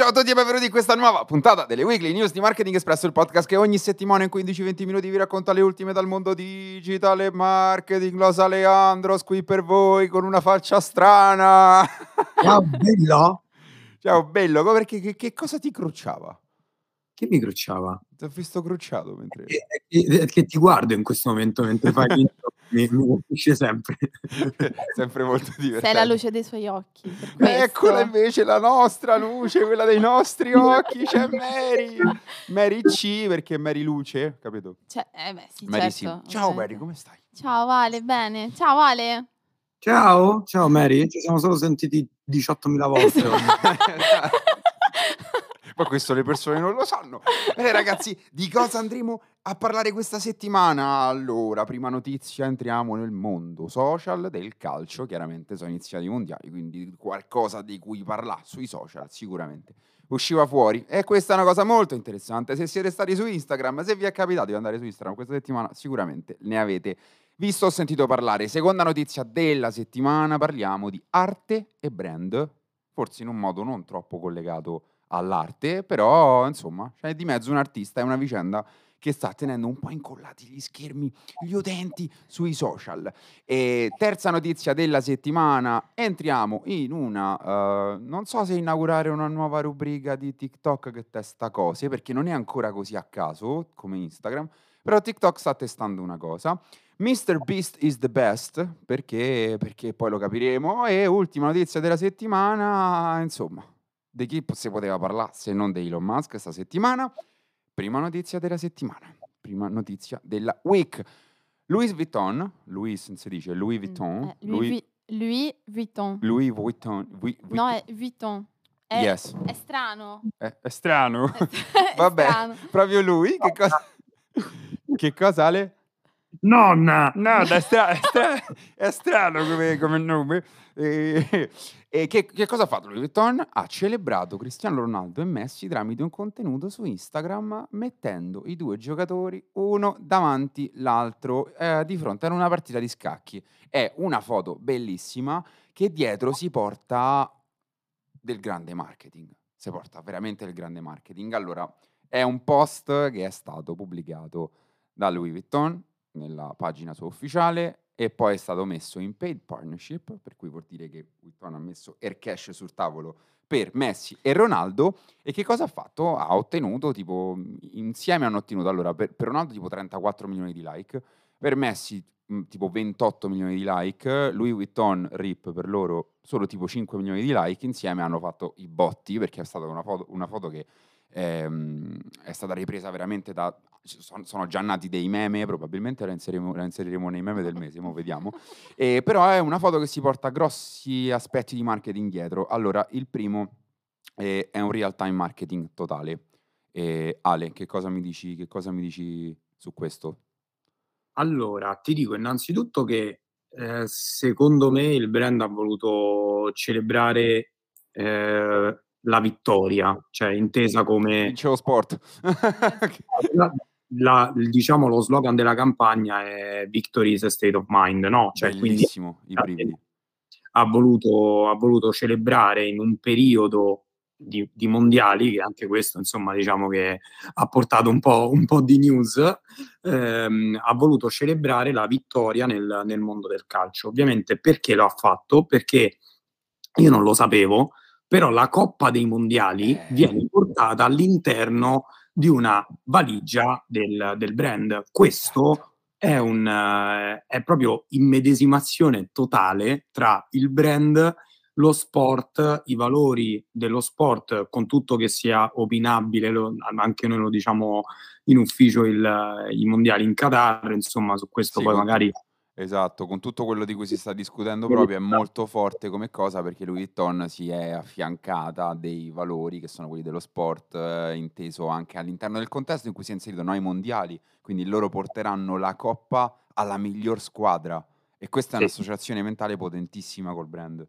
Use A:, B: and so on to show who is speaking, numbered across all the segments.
A: Ciao a tutti e benvenuti in questa nuova puntata delle Weekly News di Marketing Espresso, il podcast che ogni settimana in 15-20 minuti vi racconta le ultime dal mondo digitale marketing. Lo sa Leandro, qui per voi con una faccia strana.
B: Ciao bello.
A: Ciao bello, perché che, che cosa ti crucciava?
B: Che mi crucciava?
A: Ti ho visto crucciato mentre...
B: Che, che, che ti guardo in questo momento mentre fai l'intro, mi, mi colpisce sempre.
A: sempre molto divertente.
C: Sei la luce dei suoi occhi.
A: Eccola invece la nostra luce, quella dei nostri occhi, c'è Mary. Mary C perché Mary Luce, capito?
C: Cioè, eh beh, sì,
A: Mary
C: certo,
A: sì. Ciao
C: ovviamente.
A: Mary, come stai?
C: Ciao Vale, bene. Ciao Vale.
B: Ciao, ciao Mary, ci siamo solo sentiti 18.000 volte.
A: Ma questo le persone non lo sanno. Bene ragazzi, di cosa andremo a parlare questa settimana? Allora, prima notizia, entriamo nel mondo social del calcio. Chiaramente sono iniziati i mondiali, quindi qualcosa di cui parlare sui social sicuramente usciva fuori. E questa è una cosa molto interessante. Se siete stati su Instagram, se vi è capitato di andare su Instagram questa settimana, sicuramente ne avete visto o sentito parlare. Seconda notizia della settimana, parliamo di arte e brand, forse in un modo non troppo collegato all'arte, però insomma c'è di mezzo un artista, è una vicenda che sta tenendo un po' incollati gli schermi, gli utenti sui social. E terza notizia della settimana, entriamo in una, eh, non so se inaugurare una nuova rubrica di TikTok che testa cose, perché non è ancora così a caso come Instagram, però TikTok sta testando una cosa. Mr. Beast is the best, perché, perché poi lo capiremo. E ultima notizia della settimana, insomma, di chi si poteva parlare se non di Elon Musk questa settimana? Prima notizia della settimana, prima notizia della week. Louis Vuitton, Louis si dice Louis Vuitton,
C: Eh, Louis, Louis Vuitton.
A: Louis Vuitton, Vu- Vu-
C: No, è Vuitton. È,
A: Yes.
C: è strano.
A: è, è strano,
C: È
A: vabbè,
C: strano.
A: proprio lui, che cosa, che cosa Ale?
B: Nonna!
A: No, è, stra- è stra- è strano come, come nome. E, e che, che cosa ha fatto Louis Vuitton? Ha celebrato Cristiano Ronaldo e Messi tramite un contenuto su Instagram mettendo i due giocatori uno davanti l'altro eh, di fronte a una partita di scacchi. È una foto bellissima che dietro si porta del grande marketing. Si porta veramente del grande marketing. Allora, è un post che è stato pubblicato da Louis Vuitton nella pagina sua ufficiale e poi è stato messo in paid partnership, per cui vuol dire che Vuitton ha messo air cash sul tavolo per Messi e Ronaldo e che cosa ha fatto? Ha ottenuto tipo insieme hanno ottenuto allora per, per Ronaldo tipo 34 milioni di like, per Messi tipo 28 milioni di like, Louis Vuitton RIP per loro solo tipo 5 milioni di like, insieme hanno fatto i botti perché è stata una foto, una foto che ehm, è stata ripresa veramente da sono, sono già nati dei meme, probabilmente la inseriremo, la inseriremo nei meme del mese, mo vediamo. Eh, però è una foto che si porta grossi aspetti di marketing dietro. Allora, il primo eh, è un real time marketing totale. Eh, Ale, che cosa mi dici, che cosa mi dici su questo?
B: Allora, ti dico innanzitutto che eh, secondo me il brand ha voluto celebrare eh, la vittoria, cioè intesa come
A: Vincevo sport.
B: la, la- diciamo lo slogan della campagna è Victory is a state of mind, no? Cioè, quindi
A: Bellissimo, i brividi.
B: ha voluto, ha voluto celebrare in un periodo di, di mondiali, che anche questo, insomma, diciamo che ha portato un po', un po' di news, ehm, ha voluto celebrare la vittoria nel, nel mondo del calcio. Ovviamente perché lo ha fatto? Perché io non lo sapevo, però la Coppa dei Mondiali
A: Eh.
B: viene portata all'interno di una valigia del, del brand. Questo è, un, eh, è proprio immedesimazione totale tra il brand, lo sport, i valori dello sport, con tutto che sia opinabile, lo- anche noi lo diciamo in ufficio il- i mondiali in Qatar, insomma su questo
A: Sì,
B: poi magari
A: Esatto, con tutto quello di cui si sta discutendo proprio è molto forte come cosa perché Louis Vuitton si è affiancata a dei valori che sono quelli dello sport, eh, inteso anche all'interno del contesto in cui si è inserito noi mondiali, quindi loro porteranno la coppa alla miglior squadra e questa è
B: Sì.
A: un'associazione mentale potentissima col brand.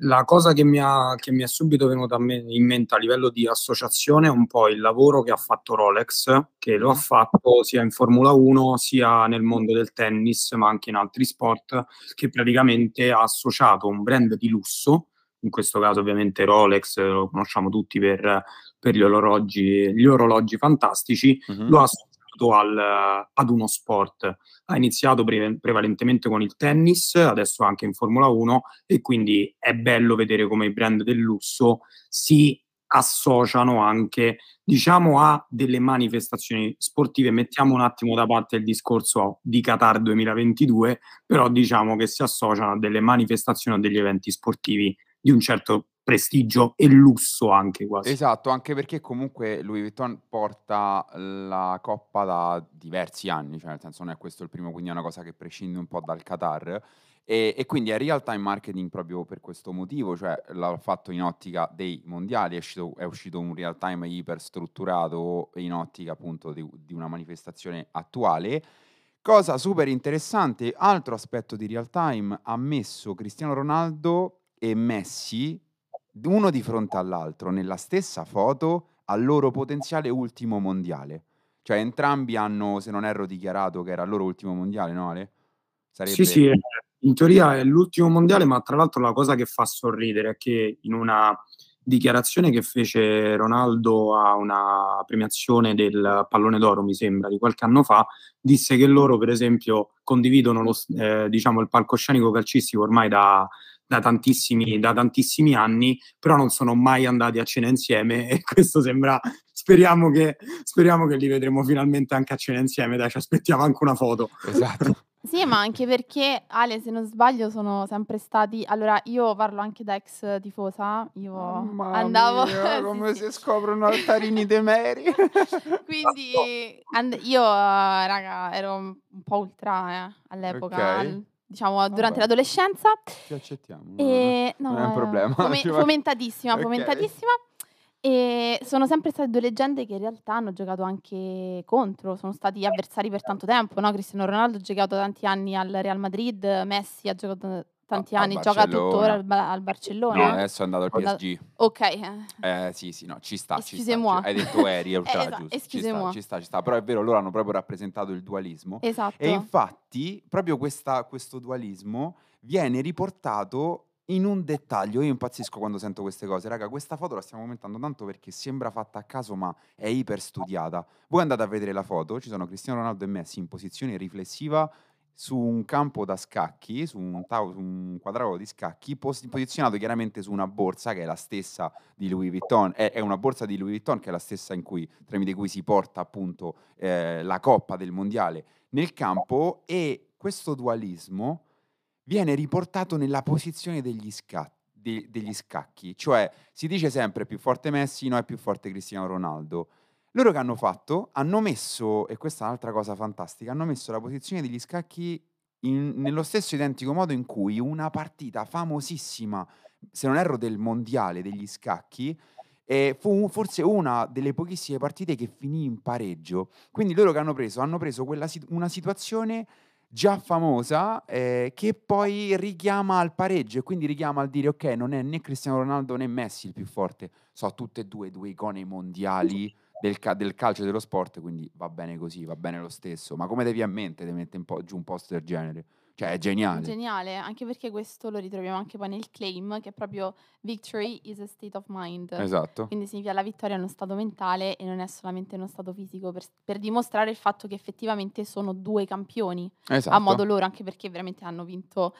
B: La cosa che mi, ha, che mi è subito venuta me in mente a livello di associazione è un po' il lavoro che ha fatto Rolex, che lo ha fatto sia in Formula 1 sia nel mondo del tennis, ma anche in altri sport, che praticamente ha associato un brand di lusso in questo caso ovviamente Rolex, lo conosciamo tutti per, per gli, orologi, gli orologi fantastici,
A: Mhm.
B: lo ha associato al- ad uno sport. Ha iniziato pre- prevalentemente con il tennis, adesso anche in Formula 1 e quindi è bello vedere come i brand del lusso si associano anche diciamo a delle manifestazioni sportive mettiamo un attimo da parte il discorso di Qatar 2022 però diciamo che si associano a delle manifestazioni o degli eventi sportivi di un certo prestigio e lusso anche quasi
A: Esatto, anche perché comunque Louis Vuitton porta la coppa da diversi anni, cioè nel senso non è questo il primo, quindi è una cosa che prescinde un po' dal Qatar. E, e quindi è real time marketing proprio per questo motivo, cioè l'ha fatto in ottica dei mondiali, è uscito, è uscito un real time iper strutturato in ottica appunto di, di una manifestazione attuale. Cosa super interessante, altro aspetto di real time, ha messo Cristiano Ronaldo e Messi uno di fronte all'altro nella stessa foto al loro potenziale ultimo mondiale. Cioè entrambi hanno, se non erro, dichiarato che era il loro ultimo mondiale, no Ale? Sarebbe...
B: Sì, sì, eh, in teoria è l'ultimo mondiale, ma tra l'altro la cosa che fa sorridere è che in una dichiarazione che fece Ronaldo a una premiazione del pallone d'oro, mi sembra, di qualche anno fa, disse che loro, per esempio, condividono lo, eh, diciamo, il palcoscenico calcistico ormai da, da tantissimi, da tantissimi anni, però non sono mai andati a cena insieme e questo sembra, speriamo che, speriamo che li vedremo finalmente anche a cena insieme, dai, ci aspettiamo anche una foto.
A: Esatto.
C: Sì, ma anche perché Ale, se non sbaglio, sono sempre stati. Allora, io parlo anche da ex tifosa. Io
A: Mamma
C: andavo.
A: mia, come
C: sì.
A: si scoprono altarini temeri.
C: Quindi, and- io, eh, raga, ero un po' ultra eh, all'epoca,
A: Ok.
C: al- diciamo durante
A: Vabbè.
C: l'adolescenza.
A: Ci accettiamo.
C: E no,
A: non è un
C: eh,
A: problema.
C: fome- fomentatissima,
A: Ok.
C: fomentatissima. E sono sempre state due leggende che in realtà hanno giocato anche contro, sono stati avversari per tanto tempo, no? Cristiano Ronaldo ha giocato tanti anni al Real Madrid, Messi ha giocato tanti
A: A-
C: anni, gioca tuttora al, al
A: No,
C: Barcellona.
A: adesso è andato al PSG.
C: Ok, eh.
A: Eh sì, sì, no, ci sta, ci sta. Hai detto eri, è ultra
C: esatto,
A: giusto. Ci sta, ci sta, ci sta. Però è vero, loro hanno proprio rappresentato il dualismo.
C: esatto.
A: E infatti, proprio questa- questo dualismo viene riportato in un dettaglio. Io impazzisco quando sento queste cose. Raga, questa foto la stiamo commentando tanto perché sembra fatta a caso, ma è iper studiata. Voi andate a vedere la foto, ci sono Cristiano Ronaldo e Messi in posizione riflessiva su un campo da scacchi, su un, tavolo, su un quadrato di scacchi, pos- posizionato chiaramente su una borsa che è la stessa di Louis Vuitton, è, è una borsa di Louis Vuitton che è la stessa in cui, tramite cui si porta appunto eh, la coppa del mondiale nel campo e questo dualismo viene riportato nella posizione degli, sca- de- degli scacchi, cioè si dice sempre più forte Messi, no è più forte Cristiano Ronaldo. Loro che hanno fatto? Hanno messo, e questa è un'altra cosa fantastica, hanno messo la posizione degli scacchi in- nello stesso identico modo in cui una partita famosissima, se non erro del mondiale degli scacchi, eh, fu forse una delle pochissime partite che finì in pareggio. Quindi loro che hanno preso, hanno preso quella sit- una situazione già famosa eh, che poi richiama al pareggio e quindi richiama al dire ok, non è né Cristiano Ronaldo né Messi il più forte, so tutte e due due icone mondiali del, ca- del calcio e dello sport, quindi va bene così, va bene lo stesso. Ma come devi a mente di mettere po' giù un post del genere? Cioè, è geniale.
C: Geniale, anche perché questo lo ritroviamo anche poi nel claim, che è proprio victory is a state of mind.
A: Esatto.
C: Quindi significa la vittoria è uno stato mentale e non è solamente uno stato fisico, per, per dimostrare il fatto che effettivamente sono due campioni
A: esatto.
C: a modo loro, anche perché veramente hanno vinto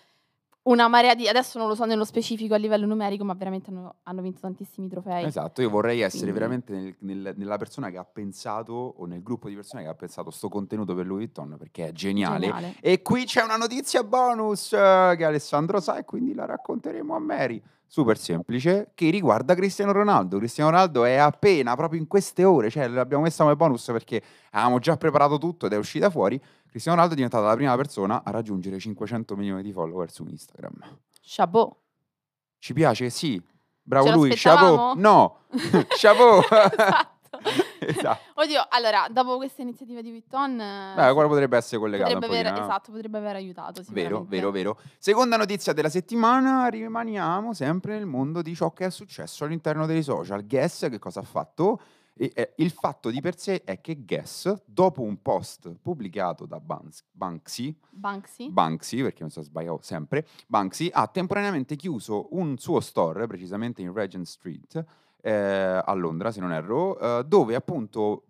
C: una marea di... Adesso non lo so nello specifico a livello numerico, ma veramente hanno, hanno vinto tantissimi trofei.
A: Esatto, io vorrei essere
B: Quindi-
A: veramente nel- nel- nella persona che ha pensato o nel gruppo di persone che ha pensato sto contenuto per Louis Vuitton perché è geniale.
C: Geniale.
A: E qui c'è una notizia bonus eh, che Alessandro sa e quindi la racconteremo a Mary. Super semplice, che riguarda Cristiano Ronaldo. Cristiano Ronaldo è appena, proprio in queste ore, cioè l'abbiamo messa come bonus perché avevamo già preparato tutto ed è uscita fuori. Cristiano Ronaldo è diventata la prima persona a raggiungere 500 milioni di follower su Instagram.
C: Chapeau.
A: Ci piace? Sì. Bravo
C: Ce
A: lui. Chapeau? No. Chapeau.
C: esatto. Oddio, allora, dopo questa iniziativa di Vuitton... eh,
A: Beh, quello potrebbe essere collegato
C: potrebbe aver,
A: no?
C: esatto, potrebbe aver aiutato
A: Vero, vero, vero. Seconda notizia della settimana, rimaniamo sempre nel mondo di ciò che è successo all'interno dei social. Guess che cosa ha fatto? E, eh, il fatto di per sé è che Guess, dopo un post pubblicato da Bans- Banksy,
C: Banksy.
A: Banksy, perché non so sbagliavo sempre, Banksy ha temporaneamente chiuso un suo store, precisamente in Regent Street, eh, a Londra, se non erro, eh, dove appunto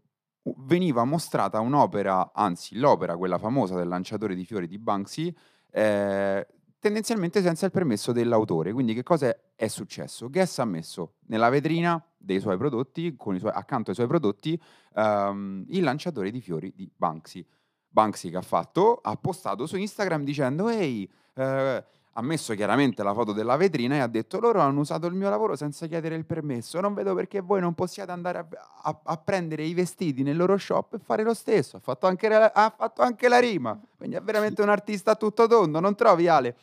A: veniva mostrata un'opera, anzi l'opera, quella famosa del lanciatore di fiori di Banksy, eh, tendenzialmente senza il permesso dell'autore. Quindi che cosa è, successo? Guess ha messo nella vetrina dei suoi prodotti, suoi- accanto ai suoi prodotti, ehm, il lanciatore di fiori di Banksy. Banksy che ha fatto? Ha postato su Instagram dicendo ehi, eh, ha messo chiaramente la foto della vetrina e ha detto loro hanno usato il mio lavoro senza chiedere il permesso, non vedo perché voi non possiate andare a, a- a prendere i vestiti nel loro shop e fare lo stesso, ha fatto anche, ha fatto anche la rima, quindi è veramente un artista tutto tondo, non trovi Ale?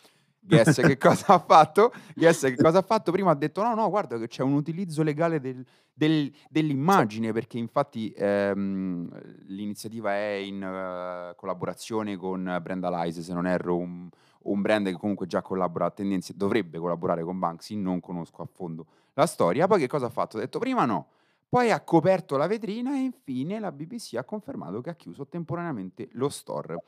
A: Guess che cosa ha fatto? Guess che cosa ha fatto? Prima ha detto no, no, guarda che c'è un utilizzo legale del- del- dell'immagine perché infatti ehm, l'iniziativa è in eh, collaborazione con Brandalize, se non erro, un, un brand che comunque già collabora, tendenzi- dovrebbe collaborare con Banksy, non conosco a fondo la storia. Poi che cosa ha fatto? Ha detto prima no, poi ha coperto la vetrina e infine la BBC ha confermato che ha chiuso temporaneamente lo store.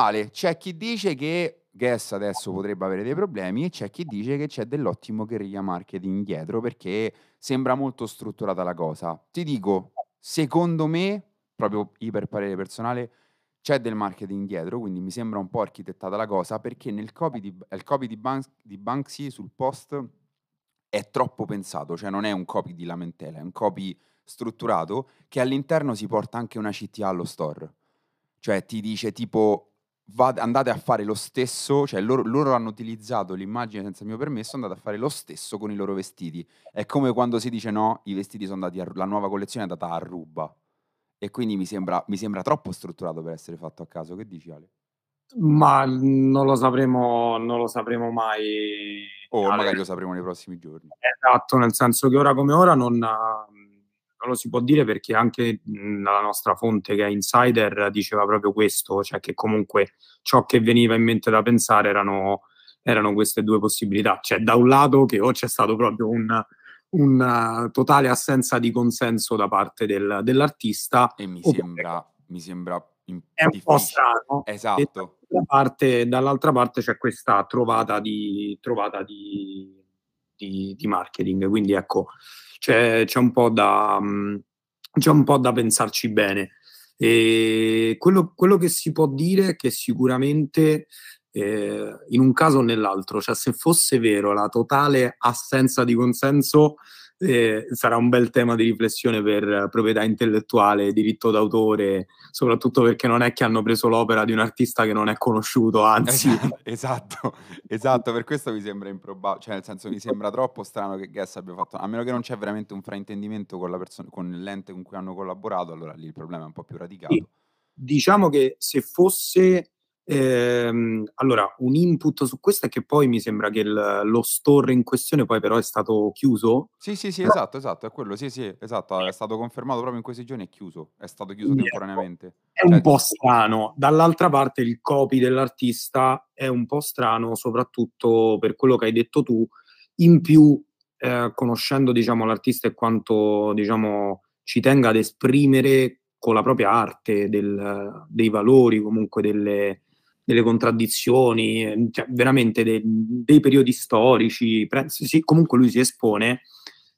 A: Ale, c'è chi dice che Guess adesso potrebbe avere dei problemi e c'è chi dice che c'è dell'ottimo guerriglia marketing dietro perché sembra molto strutturata la cosa. Ti dico, secondo me, proprio iper parere personale, c'è del marketing dietro, quindi mi sembra un po' architettata la cosa perché nel copy di, il copy di, Banks- di Banksy sul post è troppo pensato, cioè non è un copy di lamentela, è un copy strutturato che all'interno si porta anche una CTA allo store. Cioè ti dice tipo "Va- andate a fare lo stesso, cioè loro, loro hanno utilizzato l'immagine senza il mio permesso, andate a fare lo stesso con i loro vestiti. È come quando si dice no, i vestiti sono andati a la nuova collezione è andata a ruba. E quindi mi sembra, mi sembra troppo strutturato per essere fatto a caso. Che dici Ale?
B: Ma non lo sapremo, non lo sapremo mai.
A: O
B: Ale.
A: magari lo sapremo nei prossimi giorni.
B: Esatto, nel senso che ora come ora non, non lo si può dire perché anche mh, la nostra fonte che è Insider diceva proprio questo, cioè che comunque ciò che veniva in mente da pensare erano, erano queste due possibilità. Cioè da un lato che o c'è stato proprio un, una totale assenza di consenso da parte del- dell'artista
A: E mi sembra, mi sembra
B: è un po' strano.
A: Esatto.
B: dall'altra parte, dall'altra parte c'è questa trovata di, trovata di, di- di marketing, quindi ecco, c'è, c'è un po' da, mh, c'è un po' da pensarci bene. E quello, quello che si può dire è che sicuramente eh, in un caso o nell'altro, cioè se fosse vero la totale assenza di consenso, eh, sarà un bel tema di riflessione per proprietà intellettuale, diritto d'autore, soprattutto perché non è che hanno preso l'opera di un artista che non è conosciuto, anzi,
A: Esatto, esatto, esatto, per questo mi sembra improbabile, cioè nel senso mi sembra troppo strano che Guess abbia fatto, a meno che non c'è veramente un fraintendimento con la persona, con l'ente con cui hanno collaborato, allora lì il problema è un po' più radicato.
B: Sì. diciamo che se fosse ehm, allora un input su questo è che poi mi sembra che il- lo store in questione poi però è stato chiuso.
A: Sì, sì, sì, esatto, esatto, è quello, sì, sì, esatto, è stato confermato proprio in questi giorni, è chiuso, è stato chiuso
B: Quindi,
A: temporaneamente.
B: È un
A: Cioè,
B: po' strano. Dall'altra parte il copy dell'artista è un po' strano, soprattutto per quello che hai detto tu. In più, eh, conoscendo diciamo, l'artista e quanto diciamo, ci tenga ad esprimere con la propria arte del- dei valori, comunque delle, delle contraddizioni, cioè, veramente de- dei periodi storici. pre- sì, comunque lui si espone.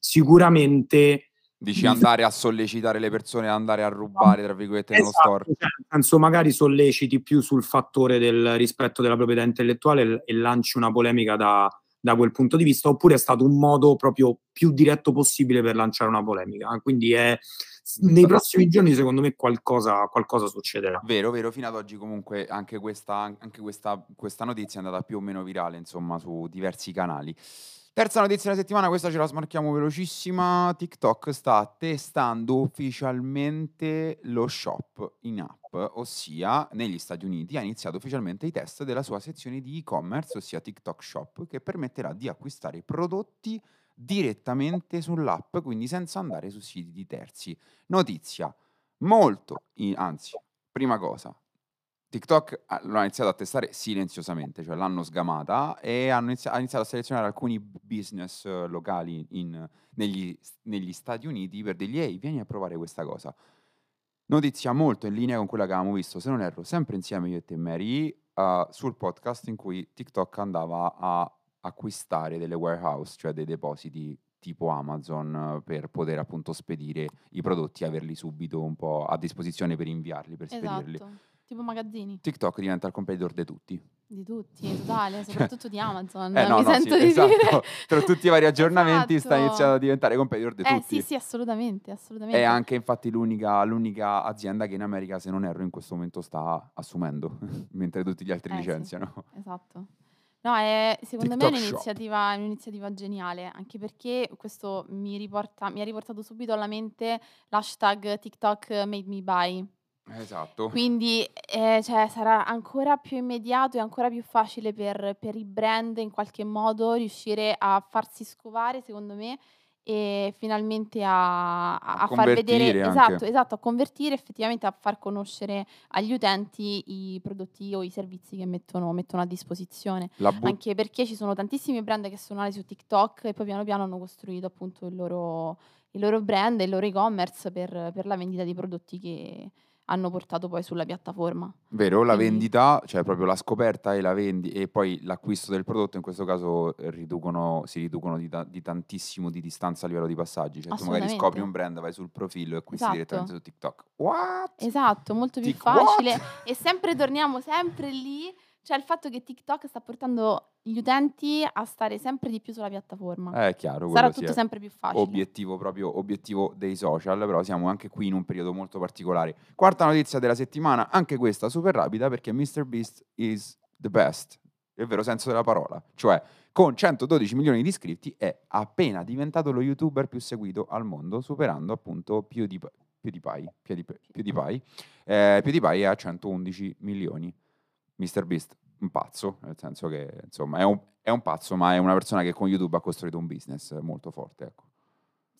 B: Sicuramente
A: Dici
B: di-
A: andare a sollecitare le persone ad andare a rubare, tra virgolette, nello
B: Esatto,
A: store.
B: cioè, nel senso magari solleciti più sul fattore del rispetto della proprietà intellettuale e lanci una polemica da, da quel punto di vista, oppure è stato un modo proprio più diretto possibile per lanciare una polemica. Quindi è, nei prossimi giorni secondo me qualcosa, qualcosa succederà.
A: Vero, vero, fino ad oggi comunque anche questa, anche questa, questa notizia è andata più o meno virale, insomma, su diversi canali. Terza notizia della settimana, questa ce la smarchiamo velocissima. TikTok sta testando ufficialmente lo shop in app, ossia negli Stati Uniti ha iniziato ufficialmente i test della sua sezione di e-commerce, ossia TikTok Shop, che permetterà di acquistare prodotti direttamente sull'app, quindi senza andare su siti di terzi. Notizia molto, in- anzi, prima cosa, TikTok ah, l'ha iniziato a testare silenziosamente, cioè l'hanno sgamata e hanno inizia- ha iniziato a selezionare alcuni business eh, locali in- negli, negli Stati Uniti per dirgli ehi, vieni a provare questa cosa. Notizia molto in linea con quella che avevamo visto, se non erro, sempre insieme io e te, Mary, eh, sul podcast in cui TikTok andava a acquistare delle warehouse, cioè dei depositi tipo Amazon eh, per poter appunto spedire i prodotti averli subito un po' a disposizione per inviarli, per spedirli.
C: Tipo magazzini
A: TikTok diventa il competitor di tutti.
C: di tutti, totale, soprattutto di Amazon.
A: Eh no,
C: mi
A: no,
C: sento
A: sì,
C: di
A: esatto.
C: dire.
A: Tra tutti i vari aggiornamenti sta
C: Esatto.
A: iniziando a diventare competitor di
C: Eh
A: tutti.
C: sì, sì, assolutamente, assolutamente.
A: È anche infatti l'unica, l'unica azienda che in America, se non erro, in questo momento sta assumendo, mentre tutti gli altri
C: Eh, sì.
A: licenziano.
C: Esatto. No, è, secondo me è
A: TikTok
C: un'iniziativa, un'iniziativa geniale, anche perché questo mi, riporta, mi ha riportato subito alla mente l'hashtag TikTok made me buy.
A: Esatto.
C: Quindi eh, cioè, sarà ancora più immediato e ancora più facile per, per i brand in qualche modo riuscire a farsi scovare, secondo me, e finalmente a, a-
A: A
C: far vedere, esatto, esatto, a convertire, effettivamente a far conoscere agli utenti i prodotti o i servizi che mettono, mettono a disposizione.
A: Bu-
C: Anche perché ci sono tantissimi brand che sono nati su TikTok e poi piano piano hanno costruito appunto il loro, il loro brand e il loro e-commerce per, per la vendita di prodotti che hanno portato poi sulla piattaforma.
A: Vero, la
C: Quindi-
A: vendita, cioè proprio la scoperta e la vendi e poi l'acquisto del prodotto in questo caso eh, riducono, si riducono di, ta- di tantissimo di distanza a livello di passaggi. Cioè tu magari scopri un brand, vai sul profilo e acquisti
C: Esatto.
A: direttamente su TikTok. What?
C: Esatto, molto più
A: what?
C: facile. E sempre torniamo sempre lì, cioè il fatto che TikTok sta portando gli utenti a stare sempre di più sulla piattaforma.
A: Eh, È chiaro,
C: Sarà tutto sempre più facile.
A: obiettivo proprio obiettivo dei social, però siamo anche qui in un periodo molto particolare. Quarta notizia della settimana, anche questa super rapida perché MrBeast is the best, nel vero senso della parola, cioè con 112 milioni di iscritti è appena diventato lo youtuber più seguito al mondo, superando appunto PewDiePie. PewDiePie, PewDiePie, PewDiePie. Eh, PewDiePie è a 111 milioni. MrBeast, un pazzo, nel senso che insomma è un, è un pazzo, ma è una persona che con YouTube ha costruito un business molto forte. Ecco.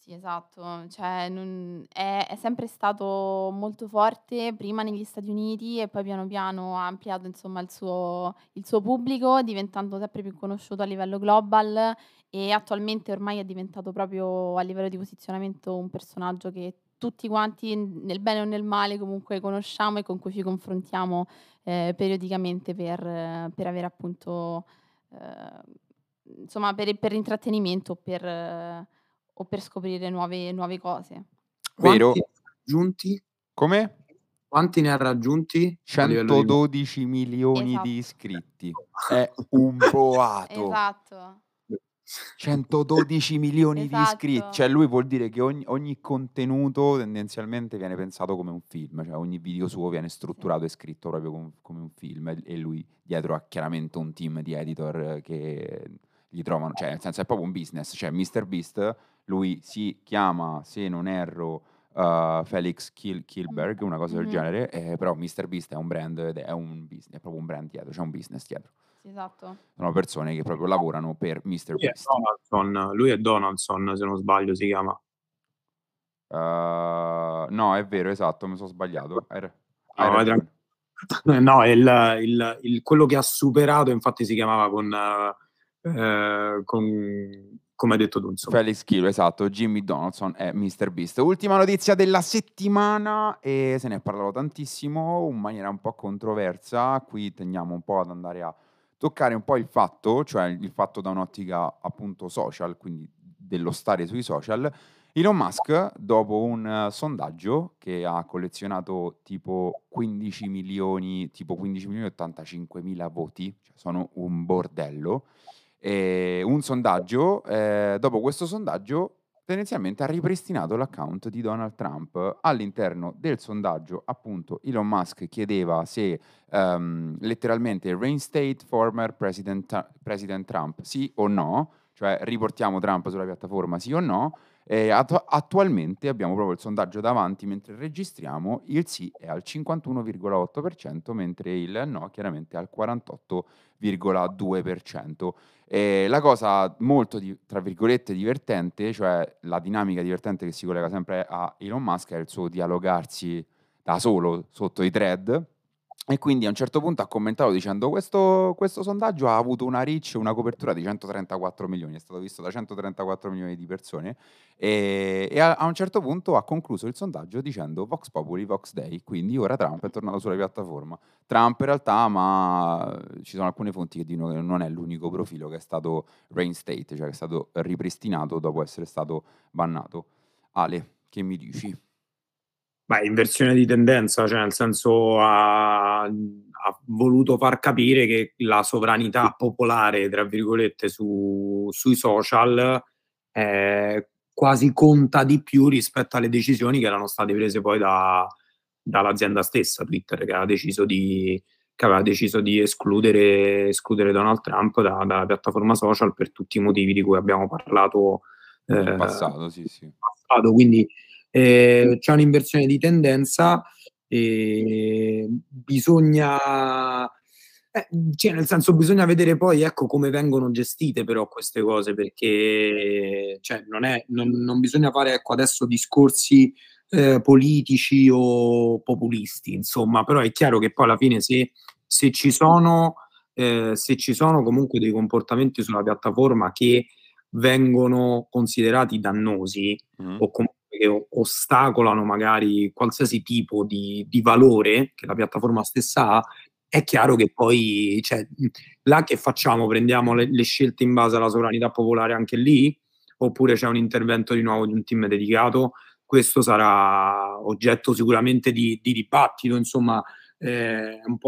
C: Sì, esatto, cioè non- è, è sempre stato molto forte, prima negli Stati Uniti e poi piano piano ha ampliato insomma il suo, il suo pubblico, diventando sempre più conosciuto a livello global e attualmente ormai è diventato proprio a livello di posizionamento un personaggio che tutti quanti, nel bene o nel male, comunque conosciamo e con cui ci confrontiamo eh, periodicamente per, eh, per avere appunto, eh, insomma, per, per intrattenimento o per... eh, o per scoprire nuove, nuove cose.
A: Vero.
B: Quanti ne ha raggiunti?
A: Come?
B: Quanti ne ha raggiunti? a livello di-
A: 112 milioni
C: Esatto.
A: di iscritti. È un boato.
C: Esatto.
A: 112 milioni di iscritti.
C: Esatto.
A: Cioè lui vuol dire che ogni, ogni contenuto tendenzialmente viene pensato come un film. Cioè ogni video suo viene strutturato e scritto proprio com- come un film. E, lui dietro ha chiaramente un team di editor che gli trovano... Cioè nel senso è proprio un business. Cioè MrBeast, lui si chiama, se non erro... uh, Felix Kil- Kilberg, una cosa del
C: Mhm.
A: genere, eh, però MrBeast è un brand, ed è un business, è proprio un brand dietro, c'è un business dietro.
C: Esatto.
A: Sono persone che proprio lavorano per
B: Lui è
A: MrBeast.
B: Donaldson, lui è Donaldson, se non sbaglio si chiama.
A: Uh, no, è vero, esatto, mi sono sbagliato. Hai, ra- hai
B: No,
A: ragione.
B: No, il, il- il- quello che ha superato infatti si chiamava con, eh, con come hai detto tu, insomma.
A: Felix Kill, esatto, Jimmy Donaldson è MrBeast. Ultima notizia della settimana e se ne è parlato tantissimo in maniera un po' controversa. Qui tendiamo un po' ad andare a toccare un po' il fatto, cioè il fatto da un'ottica appunto social, quindi dello stare sui social. Elon Musk, dopo un eh, sondaggio che ha collezionato tipo 15 milioni, tipo 15 milioni e 85 mila voti, cioè sono un bordello, e un sondaggio, eh, dopo questo sondaggio tendenzialmente ha ripristinato l'account di Donald Trump. All'interno del sondaggio, appunto, Elon Musk chiedeva se ehm, letteralmente reinstate former president, president Trump, sì o no, cioè riportiamo Trump sulla piattaforma, sì o no. E attu- attualmente abbiamo proprio il sondaggio davanti mentre registriamo, il sì è al 51,8%, mentre il no chiaramente è al 48,2%. E la cosa molto, di- tra virgolette, divertente, cioè la dinamica divertente che si collega sempre a Elon Musk, è il suo dialogarsi da solo sotto i thread, E quindi a un certo punto ha commentato dicendo questo, questo sondaggio ha avuto una reach, una copertura di 134 milioni, è stato visto da 134 milioni di persone e, e a, a, un certo punto ha concluso il sondaggio dicendo Vox Populi, Vox Day, quindi ora Trump è tornato sulla piattaforma. Trump in realtà, ma ci sono alcune fonti che dicono che non è l'unico profilo che è stato reinstate, cioè che è stato ripristinato dopo essere stato bannato. Ale, che mi dici?
B: Beh, inversione di tendenza, cioè nel senso ha, ha, voluto far capire che la sovranità popolare, tra virgolette, su, sui social eh, quasi conta di più rispetto alle decisioni che erano state prese poi da, dall'azienda stessa, Twitter, che aveva deciso di, aveva deciso di escludere, escludere Donald Trump da, dalla piattaforma social per tutti i motivi di cui abbiamo parlato
A: eh, in passato, sì, sì.
B: Passato, quindi eh, c'è un'inversione di tendenza e bisogna eh, cioè nel senso bisogna vedere poi ecco come vengono gestite però queste cose perché cioè, non, è, non, non bisogna fare ecco, adesso discorsi eh, politici o populisti insomma però è chiaro che poi alla fine se, se ci sono eh, se ci sono comunque dei comportamenti sulla piattaforma che vengono considerati dannosi mm. o comunque che ostacolano magari qualsiasi tipo di, di, valore che la piattaforma stessa ha, è chiaro che poi, cioè, là che facciamo? Prendiamo le, le, scelte in base alla sovranità popolare anche lì? Oppure c'è un intervento di nuovo di un team dedicato? Questo sarà oggetto sicuramente di, di dibattito, insomma, eh, è, un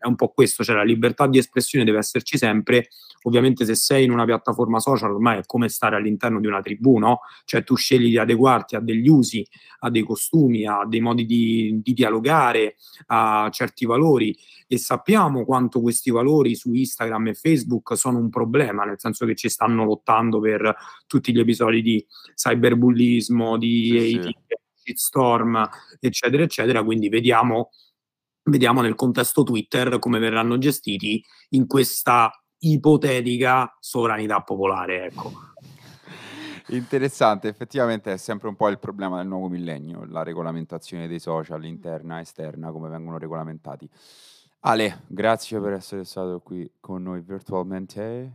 B: è, un po', questo, cioè la libertà di espressione deve esserci sempre, ovviamente se sei in una piattaforma social ormai è come stare all'interno di una tribù, no? Cioè tu scegli di adeguarti a degli usi, a dei costumi, a dei modi di, di dialogare, a certi valori e sappiamo quanto questi valori su Instagram e Facebook sono un problema, nel senso che ci stanno lottando per tutti gli episodi di cyberbullismo, di sì, sì. storm, eccetera, eccetera, quindi vediamo Vediamo nel contesto Twitter come verranno gestiti in questa ipotetica sovranità popolare. Ecco.
A: Interessante, effettivamente è sempre un po' il problema del nuovo millennio, la regolamentazione dei social interna e esterna, come vengono regolamentati. Ale, grazie per essere stato qui con noi virtualmente.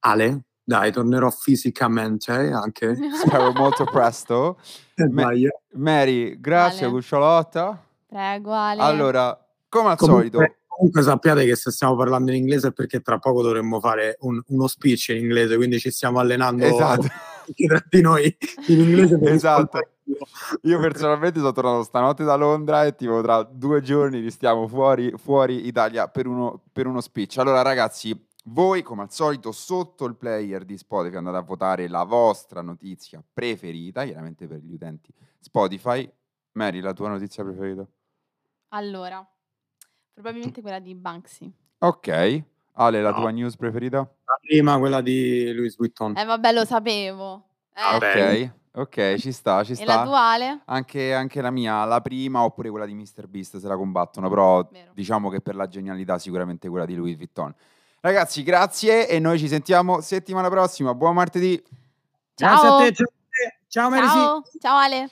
B: Ale, dai, tornerò fisicamente anche.
A: Spero molto presto. Ma- Mary, grazie, Ale. cucciolotta.
C: Prego, Ale.
A: Allora, come al
B: comunque,
A: solito.
B: Comunque sappiate che se stiamo parlando in inglese è perché tra poco dovremmo fare un, uno speech in inglese, quindi ci stiamo allenando
A: esatto.
B: tra di noi in inglese.
A: esatto. Io personalmente sono tornato stanotte da Londra e tipo tra due giorni stiamo fuori, fuori Italia per uno, per uno speech. Allora ragazzi, voi come al solito sotto il player di Spotify andate a votare la vostra notizia preferita, chiaramente per gli utenti Spotify. Mary, la tua notizia preferita?
C: Allora, probabilmente quella di Banksy.
A: Ok. Ale, la No. tua news preferita?
B: La prima, quella di Louis Vuitton.
C: Eh vabbè, lo sapevo.
A: Eh. Ok, ok, ci sta, ci
C: E la tua Ale?
A: Anche, anche la mia, la prima oppure quella di Mr. Beast se la combattono, però
C: Vero.
A: diciamo che per la genialità sicuramente quella di Louis Vuitton. Ragazzi, grazie e noi ci sentiamo settimana prossima. Buon martedì.
B: Ciao. Grazie a te, ciao, ciao.
C: Ciao, ciao Ale.